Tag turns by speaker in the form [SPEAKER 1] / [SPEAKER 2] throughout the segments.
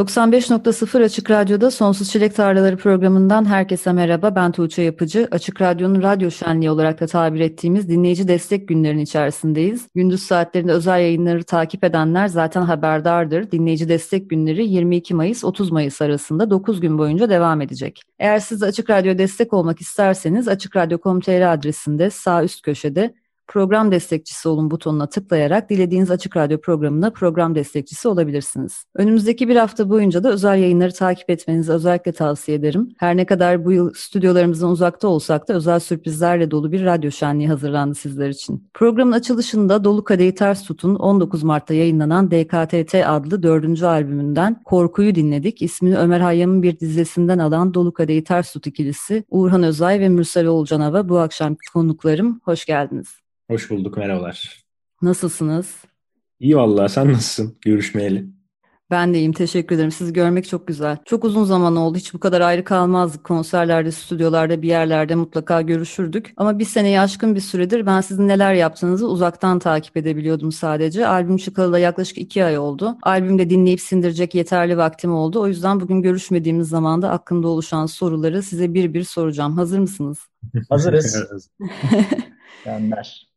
[SPEAKER 1] 95.0 Açık Radyo'da Sonsuz Çilek Tarlaları programından herkese merhaba. Ben Tuğçe Yapıcı. Açık Radyo'nun radyo şenliği olarak da tabir ettiğimiz dinleyici destek günlerinin içerisindeyiz. Gündüz saatlerinde özel yayınları takip edenler zaten haberdardır. Dinleyici destek günleri 22 Mayıs 30 Mayıs arasında 9 gün boyunca devam edecek. Eğer siz Açık Radyo destek olmak isterseniz açıkradyo.com.tr adresinde sağ üst köşede program destekçisi olun butonuna tıklayarak dilediğiniz Açık Radyo programına program destekçisi olabilirsiniz. Önümüzdeki bir hafta boyunca da özel yayınları takip etmenizi özellikle tavsiye ederim. Her ne kadar bu yıl stüdyolarımızdan uzakta olsak da özel sürprizlerle dolu bir radyo şenliği hazırlandı sizler için. Programın açılışında Dolu Kadehi Ters Tut'un 19 Mart'ta yayınlanan DKTT adlı dördüncü albümünden Korku'yu dinledik. İsmini Ömer Hayyam'ın bir dizesinden alan Dolu Kadehi Ters Tut ikilisi Uğurhan Özay ve Mürsel Olcanava bu akşamki konuklarım. Hoş geldiniz.
[SPEAKER 2] Hoş bulduk, merhabalar.
[SPEAKER 1] Nasılsınız?
[SPEAKER 2] İyi vallahi, sen nasılsın görüşmeyeli?
[SPEAKER 1] Ben de iyiyim, teşekkür ederim. Sizi görmek çok güzel. Çok uzun zaman oldu, hiç bu kadar ayrı kalmazdık. Konserlerde, stüdyolarda, bir yerlerde mutlaka görüşürdük. Ama bir seneyi aşkın bir süredir ben sizin neler yaptığınızı uzaktan takip edebiliyordum sadece. Albüm çıkalı da yaklaşık iki ay oldu. Albümde dinleyip sindirecek yeterli vaktim oldu. O yüzden bugün görüşmediğimiz zamanda aklımda oluşan soruları size bir bir soracağım. Hazır mısınız?
[SPEAKER 3] Hazırız. Gönder.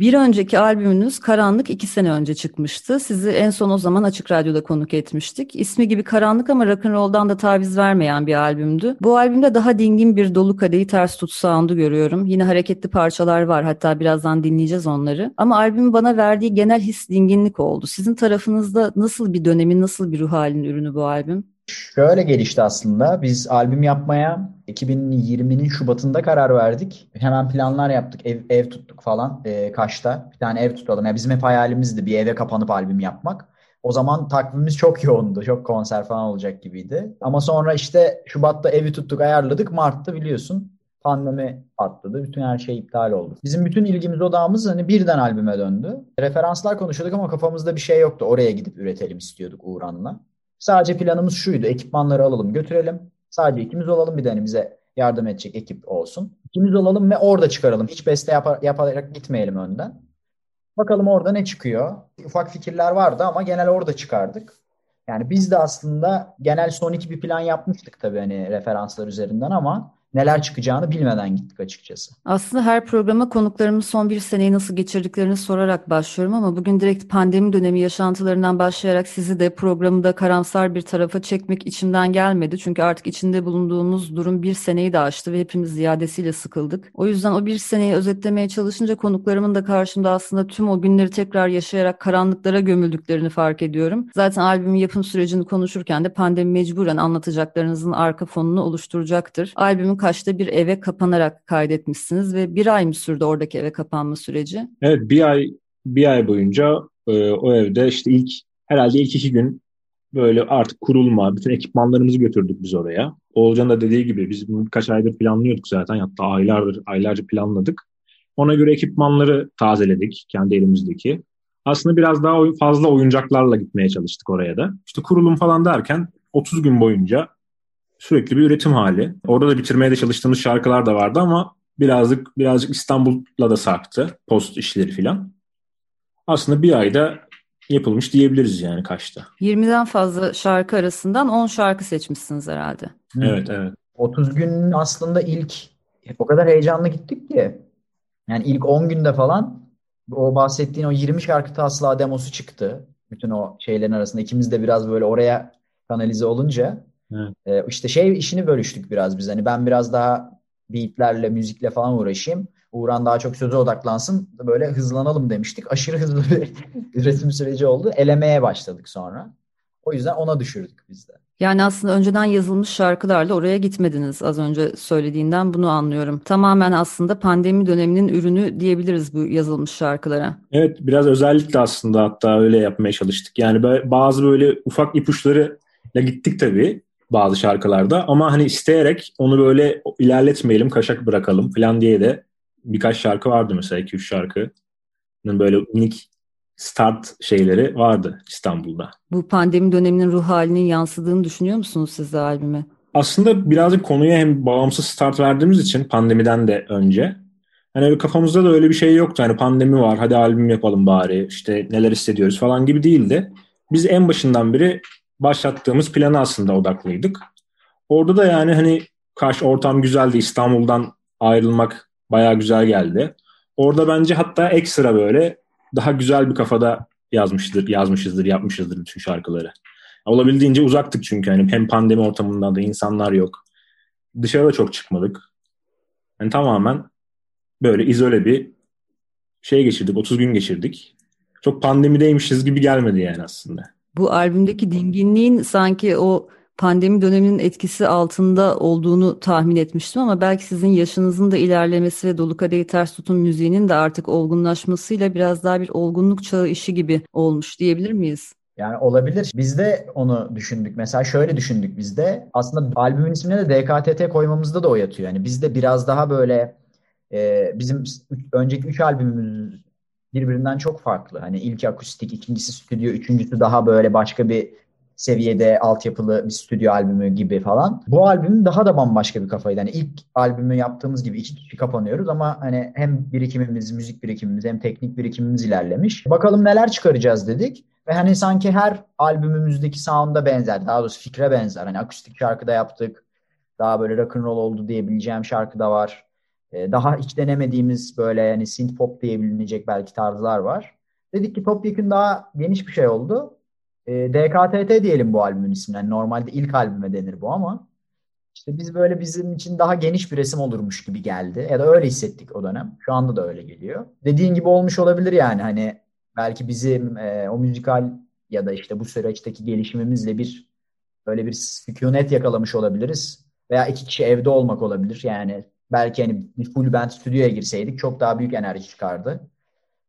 [SPEAKER 1] Bir önceki albümünüz Karanlık iki sene önce çıkmıştı. Sizi en son o zaman Açık Radyo'da konuk etmiştik. İsmi gibi karanlık ama rock'n'roll'dan da taviz vermeyen bir albümdü. Bu albümde daha dingin bir dolu kadehi ters tut sound'u görüyorum. Yine hareketli parçalar var hatta birazdan dinleyeceğiz onları. Ama albümün bana verdiği genel his dinginlik oldu. Sizin tarafınızda nasıl bir dönemin, nasıl bir ruh halinin ürünü bu albüm?
[SPEAKER 3] Şöyle gelişti aslında. Biz albüm yapmaya 2020'nin Şubat'ında karar verdik. Hemen planlar yaptık. Ev, ev tuttuk falan e, Kaş'ta. Bir tane ev tutalım. Yani bizim hep hayalimizdi bir eve kapanıp albüm yapmak. O zaman takvimimiz çok yoğundu. Çok konser falan olacak gibiydi. Ama sonra işte Şubat'ta evi tuttuk, ayarladık. Mart'ta biliyorsun pandemi patladı. Bütün her şey iptal oldu. Bizim bütün ilgimiz odağımız hani birden albüme döndü. Referanslar konuşuyorduk ama kafamızda bir şey yoktu. Oraya gidip üretelim istiyorduk Uğran'la. Sadece planımız şuydu. Ekipmanları alalım götürelim. Sadece ikimiz olalım bir de hani bize yardım edecek ekip olsun. İkimiz olalım ve orada çıkaralım. Hiç beste yap yaparak gitmeyelim önden. Bakalım orada ne çıkıyor. Ufak fikirler vardı ama genel orada çıkardık. Yani biz de aslında genel son iki bir plan yapmıştık tabii hani referanslar üzerinden ama neler çıkacağını bilmeden gittik açıkçası.
[SPEAKER 1] Aslında her programa konuklarımız son bir seneyi nasıl geçirdiklerini sorarak başlıyorum ama bugün direkt pandemi dönemi yaşantılarından başlayarak sizi de programda karamsar bir tarafa çekmek içimden gelmedi. Çünkü artık içinde bulunduğumuz durum bir seneyi de aştı ve hepimiz ziyadesiyle sıkıldık. O yüzden o bir seneyi özetlemeye çalışınca konuklarımın da karşımda aslında tüm o günleri tekrar yaşayarak karanlıklara gömüldüklerini fark ediyorum. Zaten albümün yapım sürecini konuşurken de pandemi mecburen anlatacaklarınızın arka fonunu oluşturacaktır. Albümün Kaş'ta bir eve kapanarak kaydetmişsiniz ve bir ay mı sürdü oradaki eve kapanma süreci?
[SPEAKER 2] Evet bir ay bir ay boyunca e, o evde işte ilk herhalde ilk iki gün böyle artık kurulma, bütün ekipmanlarımızı götürdük biz oraya. Oğulcan da dediği gibi biz bunu birkaç aydır planlıyorduk zaten. Hatta aylardır, aylarca planladık. Ona göre ekipmanları tazeledik kendi elimizdeki. Aslında biraz daha fazla oyuncaklarla gitmeye çalıştık oraya da. İşte kurulum falan derken 30 gün boyunca sürekli bir üretim hali. Orada da bitirmeye de çalıştığımız şarkılar da vardı ama birazcık birazcık İstanbul'la da sarktı. Post işleri filan. Aslında bir ayda yapılmış diyebiliriz yani Kaş'ta.
[SPEAKER 1] 20'den fazla şarkı arasından 10 şarkı seçmişsiniz herhalde.
[SPEAKER 2] Evet evet.
[SPEAKER 3] 30 gün aslında ilk o kadar heyecanlı gittik ki. Yani ilk 10 günde falan o bahsettiğin o 20 şarkı taslağı demosu çıktı. Bütün o şeylerin arasında ikimiz de biraz böyle oraya kanalize olunca Evet. Ee, işte şey işini bölüştük biraz biz. Hani ben biraz daha beatlerle, müzikle falan uğraşayım. Uğran daha çok söze odaklansın. Böyle hızlanalım demiştik. Aşırı hızlı bir üretim süreci oldu. Elemeye başladık sonra. O yüzden ona düşürdük biz de.
[SPEAKER 1] Yani aslında önceden yazılmış şarkılarla oraya gitmediniz. Az önce söylediğinden bunu anlıyorum. Tamamen aslında pandemi döneminin ürünü diyebiliriz bu yazılmış şarkılara.
[SPEAKER 2] Evet biraz özellikle aslında hatta öyle yapmaya çalıştık. Yani bazı böyle ufak ipuçlarıyla gittik tabii bazı şarkılarda ama hani isteyerek onu böyle ilerletmeyelim, kaşak bırakalım falan diye de birkaç şarkı vardı mesela 2-3 şarkı. Böyle unik start şeyleri vardı İstanbul'da.
[SPEAKER 1] Bu pandemi döneminin ruh halinin yansıdığını düşünüyor musunuz siz de albüme?
[SPEAKER 2] Aslında birazcık konuya hem bağımsız start verdiğimiz için pandemiden de önce hani kafamızda da öyle bir şey yoktu. Hani pandemi var hadi albüm yapalım bari işte neler hissediyoruz falan gibi değildi. Biz en başından beri başlattığımız plana aslında odaklıydık. Orada da yani hani karşı ortam güzeldi. İstanbul'dan ayrılmak bayağı güzel geldi. Orada bence hatta ekstra böyle daha güzel bir kafada yazmışızdır, yazmışızdır, yapmışızdır bütün şarkıları. Olabildiğince uzaktık çünkü hani hem pandemi ortamında da insanlar yok. Dışarıda çok çıkmadık. Yani tamamen böyle izole bir şey geçirdik, 30 gün geçirdik. Çok pandemideymişiz gibi gelmedi yani aslında.
[SPEAKER 1] Bu albümdeki dinginliğin sanki o pandemi döneminin etkisi altında olduğunu tahmin etmiştim ama belki sizin yaşınızın da ilerlemesi ve Dolu Kadehi Ters Tutun müziğinin de artık olgunlaşmasıyla biraz daha bir olgunluk çağı işi gibi olmuş diyebilir miyiz?
[SPEAKER 3] Yani olabilir. Biz de onu düşündük. Mesela şöyle düşündük biz de. Aslında albümün ismine de DKTT koymamızda da o yatıyor. Yani biz de biraz daha böyle e, bizim önceki üç albümümüz birbirinden çok farklı. Hani ilk akustik, ikincisi stüdyo, üçüncüsü daha böyle başka bir seviyede altyapılı bir stüdyo albümü gibi falan. Bu albüm daha da bambaşka bir kafaydı. Yani ilk albümü yaptığımız gibi iki kişi kapanıyoruz ama hani hem birikimimiz, müzik birikimimiz hem teknik birikimimiz ilerlemiş. Bakalım neler çıkaracağız dedik. Ve hani sanki her albümümüzdeki sound'a benzer. Daha doğrusu fikre benzer. Hani akustik şarkıda yaptık. Daha böyle rock and roll oldu diyebileceğim şarkı da var. Ee, daha hiç denemediğimiz böyle yani synth pop diyebilecek belki tarzlar var. Dedik ki topyekun daha geniş bir şey oldu. E, ee, DKTT diyelim bu albümün ismini. Yani normalde ilk albüme denir bu ama işte biz böyle bizim için daha geniş bir resim olurmuş gibi geldi. Ya da öyle hissettik o dönem. Şu anda da öyle geliyor. Dediğin gibi olmuş olabilir yani. Hani belki bizim e, o müzikal ya da işte bu süreçteki gelişimimizle bir böyle bir sükunet yakalamış olabiliriz. Veya iki kişi evde olmak olabilir. Yani belki hani bir full band stüdyoya girseydik çok daha büyük enerji çıkardı.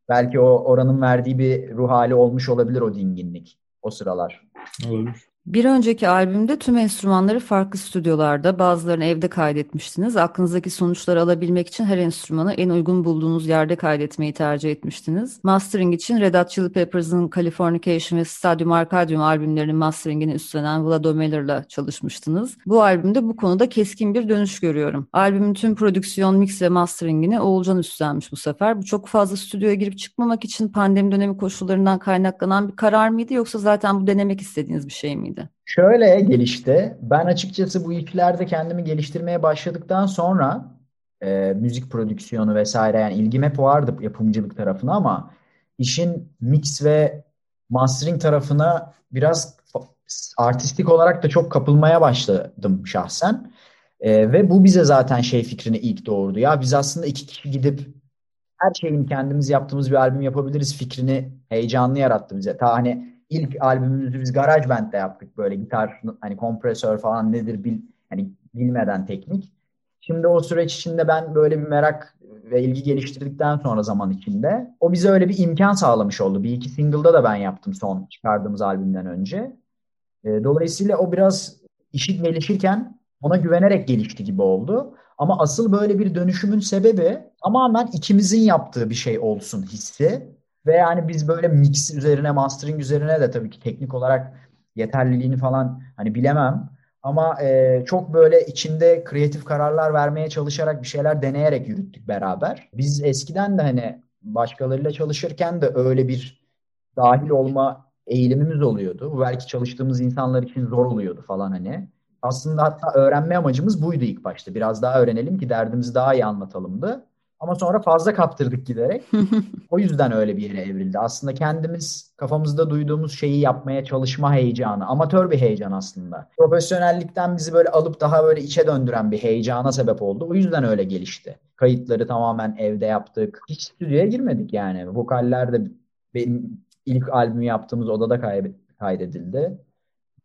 [SPEAKER 3] Belki o oranın verdiği bir ruh hali olmuş olabilir o dinginlik o sıralar.
[SPEAKER 2] Olabilir.
[SPEAKER 1] Bir önceki albümde tüm enstrümanları farklı stüdyolarda, bazılarını evde kaydetmiştiniz. Aklınızdaki sonuçları alabilmek için her enstrümanı en uygun bulduğunuz yerde kaydetmeyi tercih etmiştiniz. Mastering için Red Hot Chili Peppers'ın Californication ve Stadium Arcadium albümlerinin masteringini üstlenen Vlado Miller'la çalışmıştınız. Bu albümde bu konuda keskin bir dönüş görüyorum. Albümün tüm prodüksiyon, mix ve masteringini Oğulcan üstlenmiş bu sefer. Bu çok fazla stüdyoya girip çıkmamak için pandemi dönemi koşullarından kaynaklanan bir karar mıydı yoksa zaten bu denemek istediğiniz bir şey miydi? Miydi?
[SPEAKER 3] Şöyle gelişti. Ben açıkçası bu işlerde kendimi geliştirmeye başladıktan sonra e, müzik prodüksiyonu vesaire yani ilgim hep vardı yapımcılık tarafına ama işin mix ve mastering tarafına biraz artistik olarak da çok kapılmaya başladım şahsen. E, ve bu bize zaten şey fikrini ilk doğurdu. Ya biz aslında iki kişi gidip her şeyin kendimiz yaptığımız bir albüm yapabiliriz fikrini heyecanlı yarattı bize. Ta hani ilk albümümüzü biz GarageBand'de yaptık böyle gitar hani kompresör falan nedir bil hani bilmeden teknik. Şimdi o süreç içinde ben böyle bir merak ve ilgi geliştirdikten sonra zaman içinde o bize öyle bir imkan sağlamış oldu. Bir iki single'da da ben yaptım son çıkardığımız albümden önce. E, dolayısıyla o biraz işi gelişirken ona güvenerek gelişti gibi oldu. Ama asıl böyle bir dönüşümün sebebi tamamen ikimizin yaptığı bir şey olsun hissi. Ve yani biz böyle mix üzerine, mastering üzerine de tabii ki teknik olarak yeterliliğini falan hani bilemem. Ama e, çok böyle içinde kreatif kararlar vermeye çalışarak bir şeyler deneyerek yürüttük beraber. Biz eskiden de hani başkalarıyla çalışırken de öyle bir dahil olma eğilimimiz oluyordu. Bu belki çalıştığımız insanlar için zor oluyordu falan hani. Aslında hatta öğrenme amacımız buydu ilk başta. Biraz daha öğrenelim ki derdimizi daha iyi anlatalımdı. Ama sonra fazla kaptırdık giderek. o yüzden öyle bir yere evrildi. Aslında kendimiz kafamızda duyduğumuz şeyi yapmaya çalışma heyecanı. Amatör bir heyecan aslında. Profesyonellikten bizi böyle alıp daha böyle içe döndüren bir heyecana sebep oldu. O yüzden öyle gelişti. Kayıtları tamamen evde yaptık. Hiç stüdyoya girmedik yani. Vokaller de benim ilk albümü yaptığımız odada kaydedildi.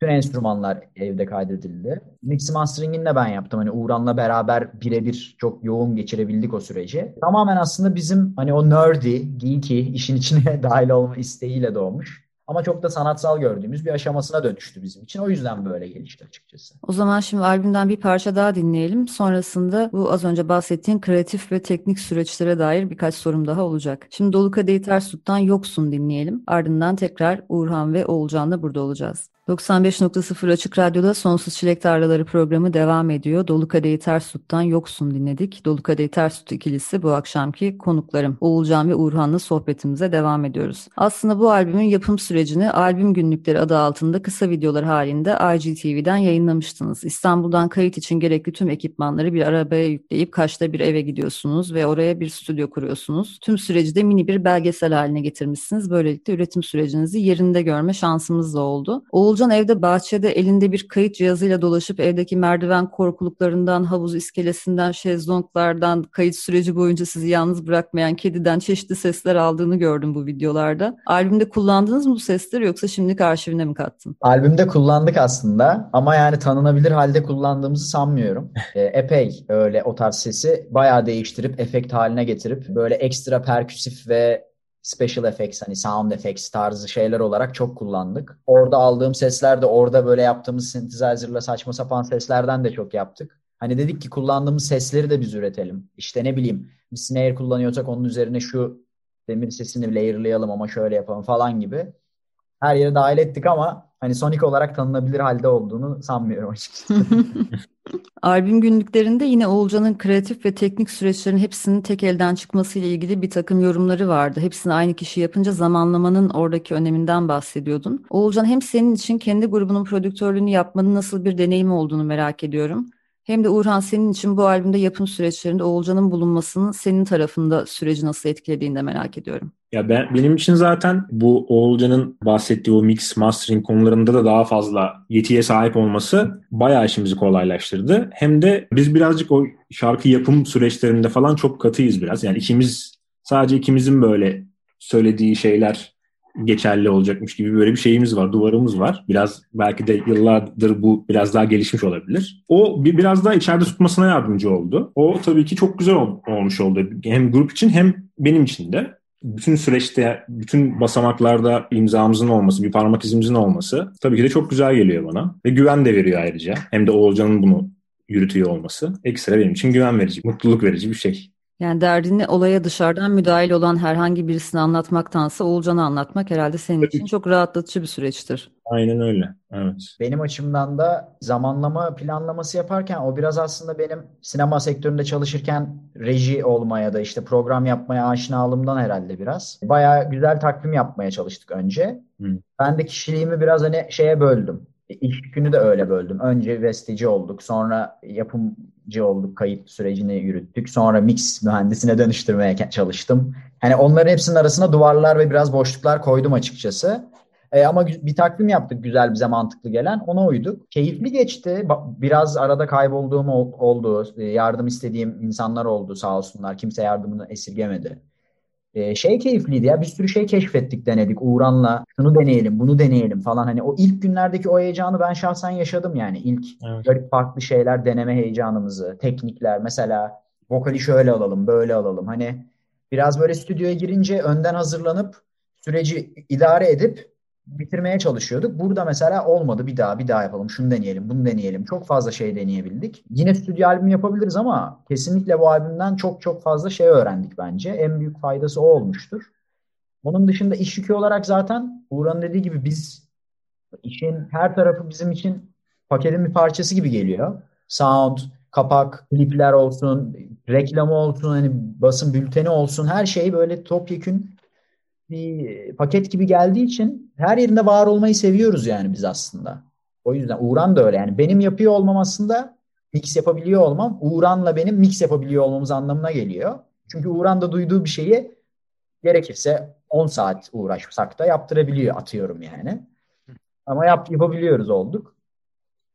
[SPEAKER 3] Bütün enstrümanlar evde kaydedildi. Mix mastering'ini de ben yaptım. Hani Uğran'la beraber birebir çok yoğun geçirebildik o süreci. Tamamen aslında bizim hani o nerdy, geeky, işin içine dahil olma isteğiyle doğmuş. Ama çok da sanatsal gördüğümüz bir aşamasına dönüştü bizim için. O yüzden böyle gelişti açıkçası.
[SPEAKER 1] O zaman şimdi albümden bir parça daha dinleyelim. Sonrasında bu az önce bahsettiğin kreatif ve teknik süreçlere dair birkaç sorum daha olacak. Şimdi Dolu Kadehi Ters Yoksun dinleyelim. Ardından tekrar Uğurhan ve Oğulcan'la burada olacağız. 95.0 Açık Radyo'da Sonsuz Çilek Tarlaları programı devam ediyor. Dolu Kadehi Ters Tut'tan Yoksun dinledik. Dolu Kadehi Ters Tut ikilisi bu akşamki konuklarım. Oğulcan ve Uğurhan'la sohbetimize devam ediyoruz. Aslında bu albümün yapım sürecini Albüm Günlükleri adı altında kısa videolar halinde IGTV'den yayınlamıştınız. İstanbul'dan kayıt için gerekli tüm ekipmanları bir arabaya yükleyip Kaş'ta bir eve gidiyorsunuz ve oraya bir stüdyo kuruyorsunuz. Tüm süreci de mini bir belgesel haline getirmişsiniz. Böylelikle üretim sürecinizi yerinde görme şansımız da oldu. Oğul Oğulcan evde bahçede elinde bir kayıt cihazıyla dolaşıp evdeki merdiven korkuluklarından, havuz iskelesinden, şezlonglardan, kayıt süreci boyunca sizi yalnız bırakmayan kediden çeşitli sesler aldığını gördüm bu videolarda. Albümde kullandınız mı bu sesleri yoksa şimdilik arşivine mi kattın?
[SPEAKER 3] Albümde kullandık aslında ama yani tanınabilir halde kullandığımızı sanmıyorum. e, epey öyle o tarz sesi bayağı değiştirip efekt haline getirip böyle ekstra perküsif ve special effects hani sound effects tarzı şeyler olarak çok kullandık. Orada aldığım sesler de orada böyle yaptığımız synthesizer'la saçma sapan seslerden de çok yaptık. Hani dedik ki kullandığımız sesleri de biz üretelim. İşte ne bileyim bir snare kullanıyorsak onun üzerine şu demir sesini layer'layalım ama şöyle yapalım falan gibi. Her yere dahil ettik ama hani Sonic olarak tanınabilir halde olduğunu sanmıyorum açıkçası.
[SPEAKER 1] Albüm günlüklerinde yine Oğulcan'ın kreatif ve teknik süreçlerin hepsinin tek elden çıkması ile ilgili bir takım yorumları vardı. Hepsini aynı kişi yapınca zamanlamanın oradaki öneminden bahsediyordun. Oğulcan hem senin için kendi grubunun prodüktörlüğünü yapmanın nasıl bir deneyim olduğunu merak ediyorum. Hem de Uğurhan senin için bu albümde yapım süreçlerinde Oğulcan'ın bulunmasının senin tarafında süreci nasıl etkilediğini de merak ediyorum.
[SPEAKER 2] Ya ben benim için zaten bu Oğulcan'ın bahsettiği o mix mastering konularında da daha fazla yetiye sahip olması bayağı işimizi kolaylaştırdı. Hem de biz birazcık o şarkı yapım süreçlerinde falan çok katıyız biraz. Yani ikimiz sadece ikimizin böyle söylediği şeyler geçerli olacakmış gibi böyle bir şeyimiz var, duvarımız var. Biraz belki de yıllardır bu biraz daha gelişmiş olabilir. O bir, biraz daha içeride tutmasına yardımcı oldu. O tabii ki çok güzel ol, olmuş oldu. Hem grup için hem benim için de. Bütün süreçte, bütün basamaklarda imzamızın olması, bir parmak izimizin olması tabii ki de çok güzel geliyor bana. Ve güven de veriyor ayrıca. Hem de Oğulcan'ın bunu yürütüyor olması ekstra benim için güven verici, mutluluk verici bir şey.
[SPEAKER 1] Yani derdini olaya dışarıdan müdahil olan herhangi birisini anlatmaktansa Oğulcan'ı anlatmak herhalde senin Tabii. için çok rahatlatıcı bir süreçtir.
[SPEAKER 2] Aynen öyle. Evet.
[SPEAKER 3] Benim açımdan da zamanlama planlaması yaparken o biraz aslında benim sinema sektöründe çalışırken reji olmaya da işte program yapmaya aşinalığımdan herhalde biraz. Bayağı güzel takvim yapmaya çalıştık önce. Hı. Ben de kişiliğimi biraz hani şeye böldüm. İlk günü de öyle böldüm. Önce besteci olduk, sonra yapımcı olduk, kayıt sürecini yürüttük. Sonra mix mühendisine dönüştürmeye çalıştım. Hani onların hepsinin arasına duvarlar ve biraz boşluklar koydum açıkçası. E, ama bir takvim yaptık güzel bize mantıklı gelen. Ona uyduk. Keyifli geçti. Biraz arada kaybolduğum oldu. E, yardım istediğim insanlar oldu sağ olsunlar. Kimse yardımını esirgemedi. Ee, şey keyifliydi ya bir sürü şey keşfettik denedik Uğran'la. Şunu deneyelim bunu deneyelim falan. Hani o ilk günlerdeki o heyecanı ben şahsen yaşadım yani. İlk evet. garip farklı şeyler deneme heyecanımızı teknikler. Mesela vokali şöyle alalım böyle alalım. Hani biraz böyle stüdyoya girince önden hazırlanıp süreci idare edip bitirmeye çalışıyorduk. Burada mesela olmadı bir daha bir daha yapalım şunu deneyelim bunu deneyelim. Çok fazla şey deneyebildik. Yine stüdyo albüm yapabiliriz ama kesinlikle bu albümden çok çok fazla şey öğrendik bence. En büyük faydası o olmuştur. Onun dışında iş yükü olarak zaten Uğur'un dediği gibi biz işin her tarafı bizim için paketin bir parçası gibi geliyor. Sound, kapak, klipler olsun, reklamı olsun, hani basın bülteni olsun her şey böyle topyekün bir paket gibi geldiği için her yerinde var olmayı seviyoruz yani biz aslında. O yüzden Uğran da öyle yani. Benim yapıyor olmam aslında mix yapabiliyor olmam Uğran'la benim mix yapabiliyor olmamız anlamına geliyor. Çünkü Uğran da duyduğu bir şeyi gerekirse 10 saat uğraşsak da yaptırabiliyor atıyorum yani. Ama yap, yapabiliyoruz olduk.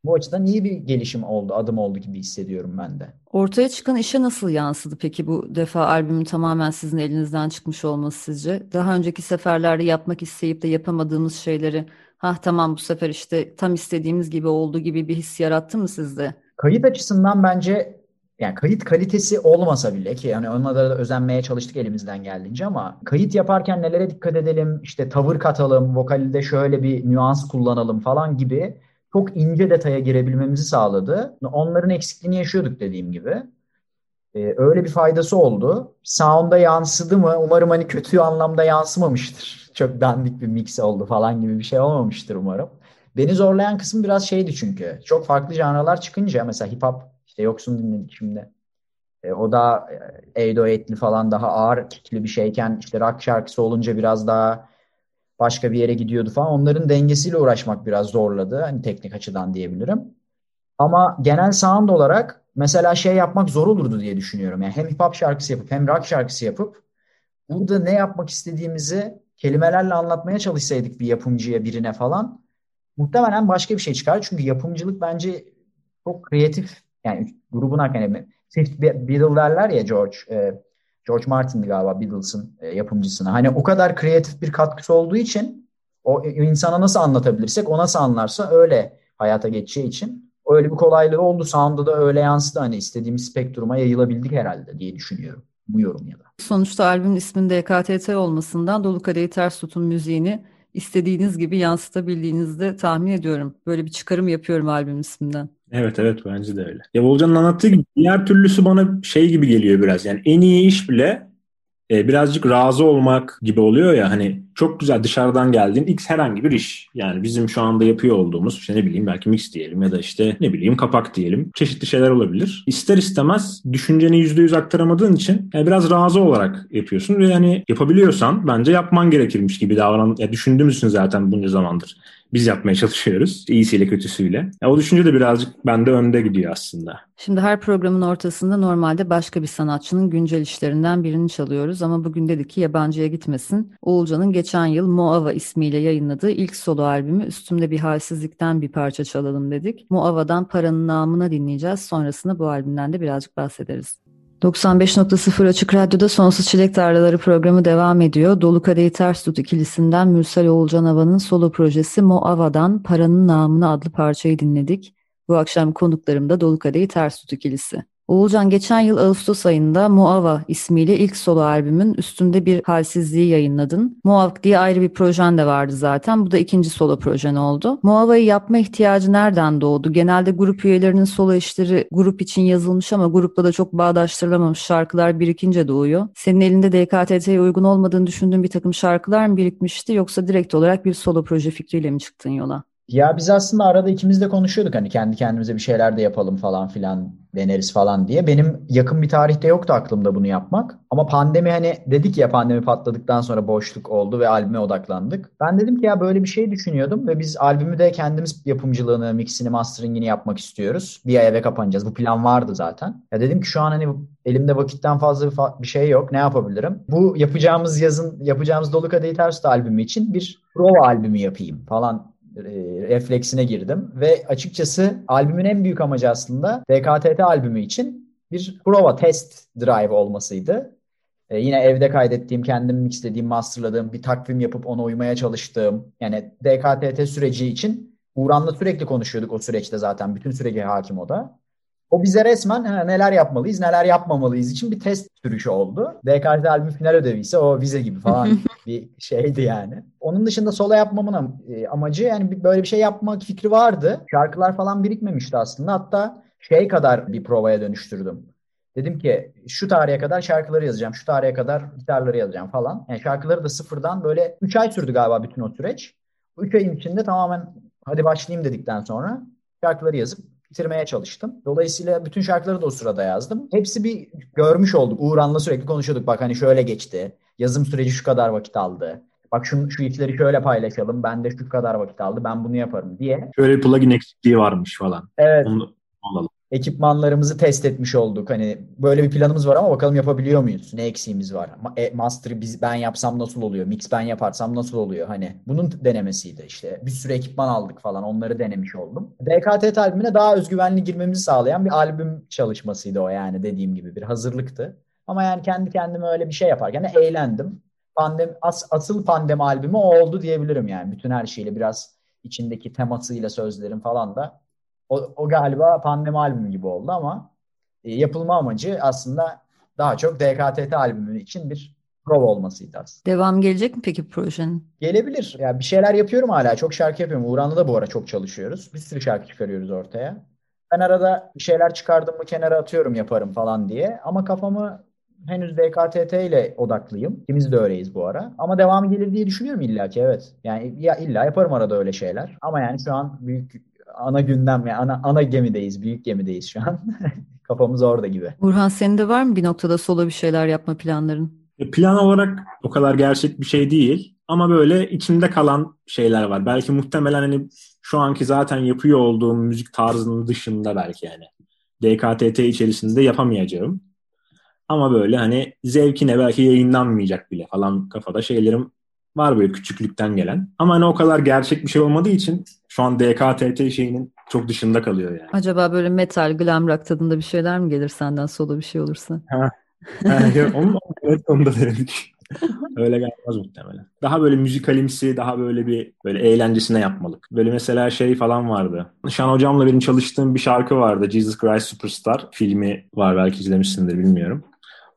[SPEAKER 3] Bu açıdan iyi bir gelişim oldu, adım oldu gibi hissediyorum ben de.
[SPEAKER 1] Ortaya çıkan işe nasıl yansıdı peki bu defa albümün tamamen sizin elinizden çıkmış olması sizce? Daha önceki seferlerde yapmak isteyip de yapamadığımız şeyleri ha tamam bu sefer işte tam istediğimiz gibi oldu gibi bir his yarattı mı sizde?
[SPEAKER 3] Kayıt açısından bence yani kayıt kalitesi olmasa bile ki yani ona da özenmeye çalıştık elimizden geldiğince ama kayıt yaparken nelere dikkat edelim işte tavır katalım vokalde şöyle bir nüans kullanalım falan gibi çok ince detaya girebilmemizi sağladı. Onların eksikliğini yaşıyorduk dediğim gibi. Ee, öyle bir faydası oldu. Sound'a yansıdı mı? Umarım hani kötü anlamda yansımamıştır. Çok dandik bir mix oldu falan gibi bir şey olmamıştır umarım. Beni zorlayan kısım biraz şeydi çünkü. Çok farklı janralar çıkınca mesela hip hop işte Yoksun dinledik şimdi. E, o da Eydo Etli falan daha ağır kickli bir şeyken işte rock şarkısı olunca biraz daha başka bir yere gidiyordu falan. Onların dengesiyle uğraşmak biraz zorladı. Hani teknik açıdan diyebilirim. Ama genel sound olarak mesela şey yapmak zor olurdu diye düşünüyorum. Yani hem hip hop şarkısı yapıp hem rock şarkısı yapıp burada ne yapmak istediğimizi kelimelerle anlatmaya çalışsaydık bir yapımcıya birine falan muhtemelen başka bir şey çıkar. Çünkü yapımcılık bence çok kreatif yani grubun hakikaten Fifth Beatle derler ya George e, George Martin'di galiba Beatles'ın e, yapımcısına. Hani o kadar kreatif bir katkısı olduğu için o insana nasıl anlatabilirsek o nasıl anlarsa öyle hayata geçeceği için öyle bir kolaylığı oldu. Sound'da da öyle yansıdı. Hani istediğimiz spektruma yayılabildik herhalde diye düşünüyorum. Bu yorum ya da.
[SPEAKER 1] Sonuçta albümün isminde EKTT olmasından Dolu Kadehi Ters Tutun müziğini istediğiniz gibi yansıtabildiğinizi de tahmin ediyorum. Böyle bir çıkarım yapıyorum albüm isminden.
[SPEAKER 2] Evet evet bence de öyle. Ya Volcan'ın anlattığı gibi diğer türlüsü bana şey gibi geliyor biraz. Yani en iyi iş bile e, birazcık razı olmak gibi oluyor ya hani çok güzel dışarıdan geldiğin X herhangi bir iş. Yani bizim şu anda yapıyor olduğumuz işte ne bileyim belki mix diyelim ya da işte ne bileyim kapak diyelim. Çeşitli şeyler olabilir. İster istemez düşünceni %100 aktaramadığın için yani biraz razı olarak yapıyorsun ve yani yapabiliyorsan bence yapman gerekirmiş gibi davran. Ya düşündüğümüz zaten bunca zamandır biz yapmaya çalışıyoruz. İyisiyle kötüsüyle. Ya o düşünce de birazcık bende önde gidiyor aslında.
[SPEAKER 1] Şimdi her programın ortasında normalde başka bir sanatçının güncel işlerinden birini çalıyoruz ama bugün dedik ki yabancıya gitmesin. Oğulcan'ın geçen yıl Moava ismiyle yayınladığı ilk solo albümü Üstümde Bir Halsizlikten bir parça çalalım dedik. Moava'dan Paranın Namına dinleyeceğiz. Sonrasında bu albümden de birazcık bahsederiz. 95.0 Açık Radyo'da Sonsuz Çilek Tarlaları programı devam ediyor. Dolu Kadehi Ters Tut ikilisinden Mürsel Oğulcan Ava'nın solo projesi Moava'dan Paranın Namını adlı parçayı dinledik. Bu akşam konuklarım da Dolu Kadehi Ters Tut ikilisi. Oğulcan geçen yıl Ağustos ayında Muava ismiyle ilk solo albümün üstünde bir halsizliği yayınladın. Muav diye ayrı bir projen de vardı zaten. Bu da ikinci solo projen oldu. Muava'yı yapma ihtiyacı nereden doğdu? Genelde grup üyelerinin solo işleri grup için yazılmış ama grupla da çok bağdaştırılamamış şarkılar birikince doğuyor. Senin elinde DKTT'ye uygun olmadığını düşündüğün bir takım şarkılar mı birikmişti yoksa direkt olarak bir solo proje fikriyle mi çıktın yola?
[SPEAKER 3] Ya biz aslında arada ikimiz de konuşuyorduk hani kendi kendimize bir şeyler de yapalım falan filan deneriz falan diye. Benim yakın bir tarihte yoktu aklımda bunu yapmak. Ama pandemi hani dedik ya pandemi patladıktan sonra boşluk oldu ve albüme odaklandık. Ben dedim ki ya böyle bir şey düşünüyordum ve biz albümü de kendimiz yapımcılığını, mixini, masteringini yapmak istiyoruz. Bir ay eve kapanacağız. Bu plan vardı zaten. Ya dedim ki şu an hani elimde vakitten fazla bir şey yok. Ne yapabilirim? Bu yapacağımız yazın, yapacağımız Dolu Kadehi Ters albümü için bir prova albümü yapayım falan refleksine girdim. Ve açıkçası albümün en büyük amacı aslında DKTT albümü için bir prova test drive olmasıydı. E, yine evde kaydettiğim, kendim mixlediğim, masterladığım bir takvim yapıp ona uymaya çalıştığım yani DKTT süreci için Uğran'la sürekli konuşuyorduk o süreçte zaten. Bütün sürece hakim o da. O bize resmen he, neler yapmalıyız, neler yapmamalıyız için bir test sürüşü oldu. DKT albüm final ödevi ise o vize gibi falan bir şeydi yani. Onun dışında solo yapmamın e, amacı yani böyle bir şey yapmak fikri vardı. Şarkılar falan birikmemişti aslında. Hatta şey kadar bir provaya dönüştürdüm. Dedim ki şu tarihe kadar şarkıları yazacağım, şu tarihe kadar gitarları yazacağım falan. Yani şarkıları da sıfırdan böyle 3 ay sürdü galiba bütün o süreç. Bu 3 ayın içinde tamamen hadi başlayayım dedikten sonra şarkıları yazıp bitirmeye çalıştım. Dolayısıyla bütün şarkıları da o sırada yazdım. Hepsi bir görmüş olduk. Uğran'la sürekli konuşuyorduk. Bak hani şöyle geçti. Yazım süreci şu kadar vakit aldı. Bak şu, şu işleri şöyle paylaşalım. Ben de şu kadar vakit aldı. Ben bunu yaparım diye.
[SPEAKER 2] Şöyle plugin eksikliği varmış falan.
[SPEAKER 3] Evet. Onu alalım. Ekipmanlarımızı test etmiş olduk. Hani böyle bir planımız var ama bakalım yapabiliyor muyuz? Ne eksiğimiz var? E, master'ı biz ben yapsam nasıl oluyor? Mix ben yaparsam nasıl oluyor? Hani bunun denemesiydi işte. Bir sürü ekipman aldık falan. Onları denemiş oldum. DKT albümüne daha özgüvenli girmemizi sağlayan bir albüm çalışmasıydı o yani dediğim gibi bir hazırlıktı. Ama yani kendi kendime öyle bir şey yaparken de eğlendim. Pandem, as, asıl pandemi albümü oldu diyebilirim yani. Bütün her şeyle biraz içindeki temasıyla sözlerin falan da o, o galiba pandemi albümü gibi oldu ama e, yapılma amacı aslında daha çok DKTT albümü için bir prova olmasıydı aslında.
[SPEAKER 1] Devam gelecek mi peki projenin?
[SPEAKER 3] Gelebilir. Ya bir şeyler yapıyorum hala. Çok şarkı yapıyorum. Uğran'la da bu ara çok çalışıyoruz. Bir sürü şarkı çıkarıyoruz ortaya. Ben arada bir şeyler çıkardım mı kenara atıyorum yaparım falan diye. Ama kafamı henüz DKTT ile odaklıyım. İkimiz de öyleyiz bu ara. Ama devamı gelir diye düşünüyorum illa ki evet. Yani ya illa yaparım arada öyle şeyler. Ama yani şu an büyük ana gündem yani ana, ana gemideyiz, büyük gemideyiz şu an. Kafamız orada gibi.
[SPEAKER 1] Burhan senin de var mı bir noktada solo bir şeyler yapma planların?
[SPEAKER 2] E, plan olarak o kadar gerçek bir şey değil. Ama böyle içimde kalan şeyler var. Belki muhtemelen hani şu anki zaten yapıyor olduğum müzik tarzının dışında belki yani. DKTT içerisinde yapamayacağım. Ama böyle hani zevkine belki yayınlanmayacak bile falan kafada şeylerim var böyle küçüklükten gelen. Ama hani o kadar gerçek bir şey olmadığı için şu an DKTT şeyinin çok dışında kalıyor yani.
[SPEAKER 1] Acaba böyle metal, glam rock tadında bir şeyler mi gelir senden solo bir şey olursa?
[SPEAKER 2] Ha. ha onu, evet, onu da denedik. Öyle gelmez muhtemelen. Daha böyle müzikalimsi, daha böyle bir böyle eğlencesine yapmalık. Böyle mesela şey falan vardı. Şan hocamla benim çalıştığım bir şarkı vardı. Jesus Christ Superstar filmi var belki izlemişsindir bilmiyorum.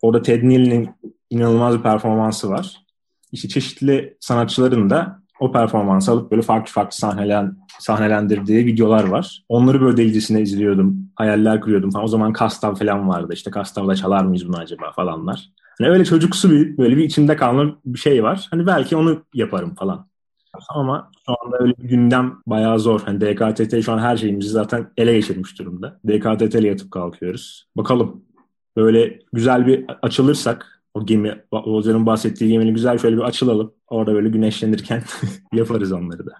[SPEAKER 2] Orada Ted Neal'in inanılmaz bir performansı var. İşte çeşitli sanatçıların da o performansı alıp böyle farklı farklı sahnelen, sahnelendirdiği videolar var. Onları böyle delicesine izliyordum. Hayaller kuruyordum falan. O zaman Kastav falan vardı. İşte Kastav'da çalar mıyız bunu acaba falanlar. Hani öyle çocuksu bir böyle bir içimde kalan bir şey var. Hani belki onu yaparım falan. Ama şu anda öyle bir gündem bayağı zor. Hani DKTT şu an her şeyimizi zaten ele geçirmiş durumda. DKTT ile yatıp kalkıyoruz. Bakalım böyle güzel bir açılırsak o gemi, Oğuzhan'ın bahsettiği geminin güzel şöyle bir açılalım. Orada böyle güneşlenirken yaparız onları da.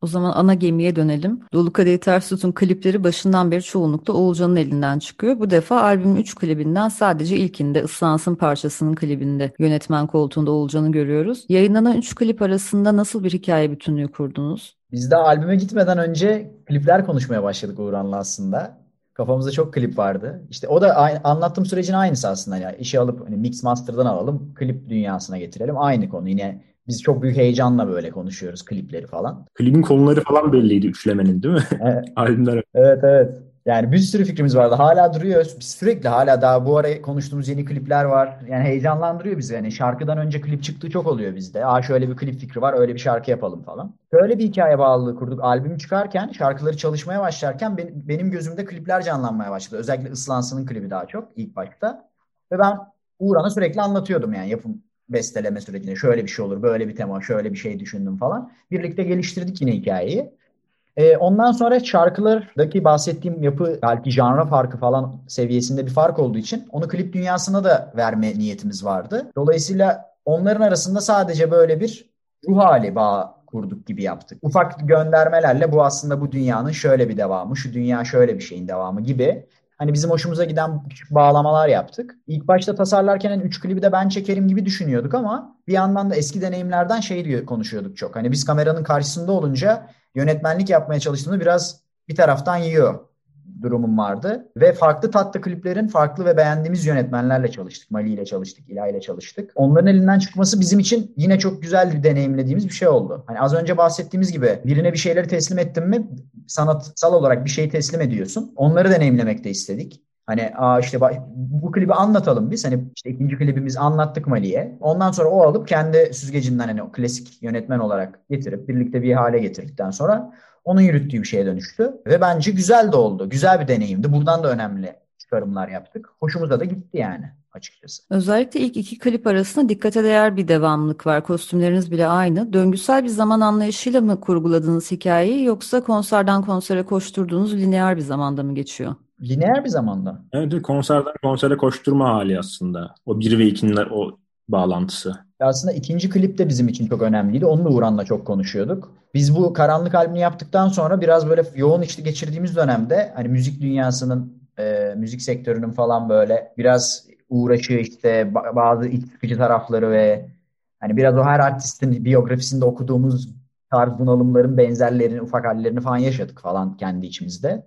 [SPEAKER 1] O zaman ana gemiye dönelim. Dolu Kadehi Ters Tut'un klipleri başından beri çoğunlukla Oğulcan'ın elinden çıkıyor. Bu defa albümün 3 klibinden sadece ilkinde Islansın parçasının klibinde yönetmen koltuğunda Oğulcan'ı görüyoruz. Yayınlanan 3 klip arasında nasıl bir hikaye bütünlüğü kurdunuz?
[SPEAKER 3] Biz de albüme gitmeden önce klipler konuşmaya başladık Uğran'la aslında. Kafamızda çok klip vardı. İşte o da aynı, anlattığım sürecin aynısı aslında. Yani işi alıp hani Mix Master'dan alalım, klip dünyasına getirelim. Aynı konu. Yine biz çok büyük heyecanla böyle konuşuyoruz klipleri falan.
[SPEAKER 2] Klibin konuları falan belliydi üçlemenin değil mi?
[SPEAKER 3] Evet. Albümler. Evet evet. Yani bir sürü fikrimiz vardı. Hala duruyor. Sürekli hala daha bu ara konuştuğumuz yeni klipler var. Yani heyecanlandırıyor bizi. Yani şarkıdan önce klip çıktığı çok oluyor bizde. Aa şöyle bir klip fikri var. Öyle bir şarkı yapalım falan. Böyle bir hikaye bağlılığı kurduk. Albüm çıkarken, şarkıları çalışmaya başlarken benim gözümde klipler canlanmaya başladı. Özellikle Islansın'ın klibi daha çok ilk başta. Ve ben Uğran'a sürekli anlatıyordum yani yapım besteleme sürecinde. Şöyle bir şey olur, böyle bir tema, şöyle bir şey düşündüm falan. Birlikte geliştirdik yine hikayeyi. E, ondan sonra şarkılardaki bahsettiğim yapı belki janra farkı falan seviyesinde bir fark olduğu için onu klip dünyasına da verme niyetimiz vardı. Dolayısıyla onların arasında sadece böyle bir ruh hali bağ kurduk gibi yaptık. Ufak göndermelerle bu aslında bu dünyanın şöyle bir devamı, şu dünya şöyle bir şeyin devamı gibi Hani bizim hoşumuza giden küçük bağlamalar yaptık. İlk başta tasarlarken hani üç klibi de ben çekerim gibi düşünüyorduk ama bir yandan da eski deneyimlerden şey diyor konuşuyorduk çok. Hani biz kameranın karşısında olunca yönetmenlik yapmaya çalıştığımda biraz bir taraftan yiyor durumum vardı. Ve farklı tatlı kliplerin farklı ve beğendiğimiz yönetmenlerle çalıştık. Mali ile çalıştık, İlay ile çalıştık. Onların elinden çıkması bizim için yine çok güzel bir deneyimlediğimiz bir şey oldu. Hani az önce bahsettiğimiz gibi birine bir şeyleri teslim ettin mi sanatsal olarak bir şey teslim ediyorsun. Onları deneyimlemek de istedik. Hani aa işte bu klibi anlatalım biz. Hani işte ikinci klibimiz anlattık Mali'ye. Ondan sonra o alıp kendi süzgecinden hani o klasik yönetmen olarak getirip birlikte bir hale getirdikten sonra onun yürüttüğü bir şeye dönüştü. Ve bence güzel de oldu. Güzel bir deneyimdi. Buradan da önemli çıkarımlar yaptık. Hoşumuza da gitti yani açıkçası.
[SPEAKER 1] Özellikle ilk iki klip arasında dikkate değer bir devamlılık var. Kostümleriniz bile aynı. Döngüsel bir zaman anlayışıyla mı kurguladığınız hikayeyi yoksa konserden konsere koşturduğunuz lineer bir zamanda mı geçiyor?
[SPEAKER 3] Lineer bir zamanda.
[SPEAKER 2] Evet konserden konsere koşturma hali aslında. O 1 ve 2'nin o bağlantısı.
[SPEAKER 3] Aslında ikinci klip de bizim için çok önemliydi. Onu da Uğran'la çok konuşuyorduk. Biz bu Karanlık albümünü yaptıktan sonra biraz böyle yoğun içli geçirdiğimiz dönemde hani müzik dünyasının müzik sektörünün falan böyle biraz uğraşı işte bazı iç sıkıcı tarafları ve hani biraz o her artistin biyografisinde okuduğumuz tarz bunalımların benzerlerini, ufak hallerini falan yaşadık falan kendi içimizde.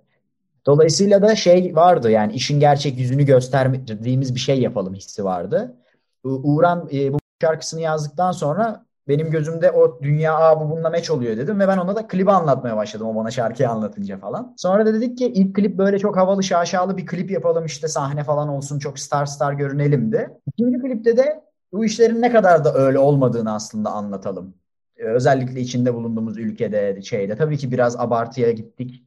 [SPEAKER 3] Dolayısıyla da şey vardı yani işin gerçek yüzünü gösterdiğimiz bir şey yapalım hissi vardı. Uğran e, bu şarkısını yazdıktan sonra benim gözümde o dünya Aa, bu bununla meç oluyor dedim ve ben ona da klibi anlatmaya başladım o bana şarkıyı anlatınca falan. Sonra da dedik ki ilk klip böyle çok havalı şaşalı bir klip yapalım işte sahne falan olsun çok star star görünelim de. İkinci klipte de bu işlerin ne kadar da öyle olmadığını aslında anlatalım. Ee, özellikle içinde bulunduğumuz ülkede şeyde tabii ki biraz abartıya gittik.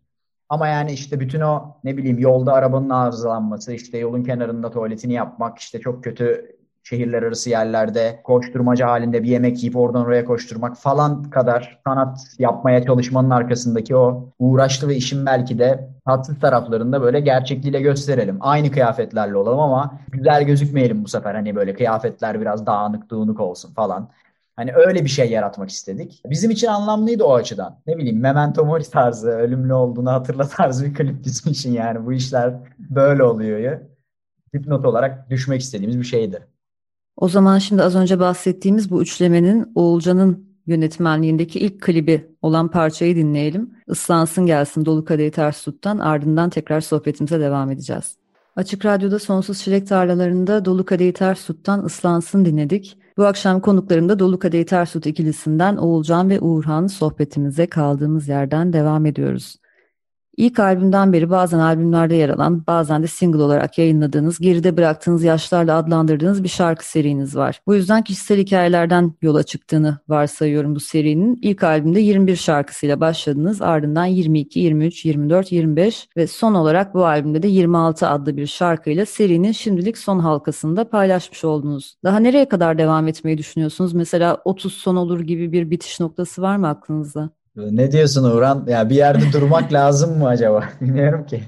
[SPEAKER 3] Ama yani işte bütün o ne bileyim yolda arabanın arızalanması, işte yolun kenarında tuvaletini yapmak, işte çok kötü şehirler arası yerlerde koşturmaca halinde bir yemek yiyip oradan oraya koşturmak falan kadar sanat yapmaya çalışmanın arkasındaki o uğraşlı ve işin belki de tatsız taraflarında böyle gerçekliğiyle gösterelim. Aynı kıyafetlerle olalım ama güzel gözükmeyelim bu sefer. Hani böyle kıyafetler biraz dağınık dağınık olsun falan. Hani öyle bir şey yaratmak istedik. Bizim için anlamlıydı o açıdan. Ne bileyim Memento Mori tarzı, ölümlü olduğunu hatırla tarzı bir klip bizim için yani. Bu işler böyle oluyor ya. Dipnot olarak düşmek istediğimiz bir şeydi.
[SPEAKER 1] O zaman şimdi az önce bahsettiğimiz bu üçlemenin Oğulcan'ın yönetmenliğindeki ilk klibi olan parçayı dinleyelim. Islansın gelsin Dolu Kadehi Ters Tut'tan ardından tekrar sohbetimize devam edeceğiz. Açık Radyo'da Sonsuz Çilek Tarlalarında Dolu Kadehi Ters Tut'tan Islansın dinledik. Bu akşam konuklarımda Dolu Kadehi Ters Tut ikilisinden Oğulcan ve Uğurhan sohbetimize kaldığımız yerden devam ediyoruz. İlk albümden beri bazen albümlerde yer alan, bazen de single olarak yayınladığınız, geride bıraktığınız yaşlarla adlandırdığınız bir şarkı seriniz var. Bu yüzden kişisel hikayelerden yola çıktığını varsayıyorum bu serinin. İlk albümde 21 şarkısıyla başladınız, ardından 22, 23, 24, 25 ve son olarak bu albümde de 26 adlı bir şarkıyla serinin şimdilik son halkasında paylaşmış oldunuz. Daha nereye kadar devam etmeyi düşünüyorsunuz? Mesela 30 son olur gibi bir bitiş noktası var mı aklınızda?
[SPEAKER 3] Ne diyorsun Uğran? Ya bir yerde durmak lazım mı acaba? Bilmiyorum ki.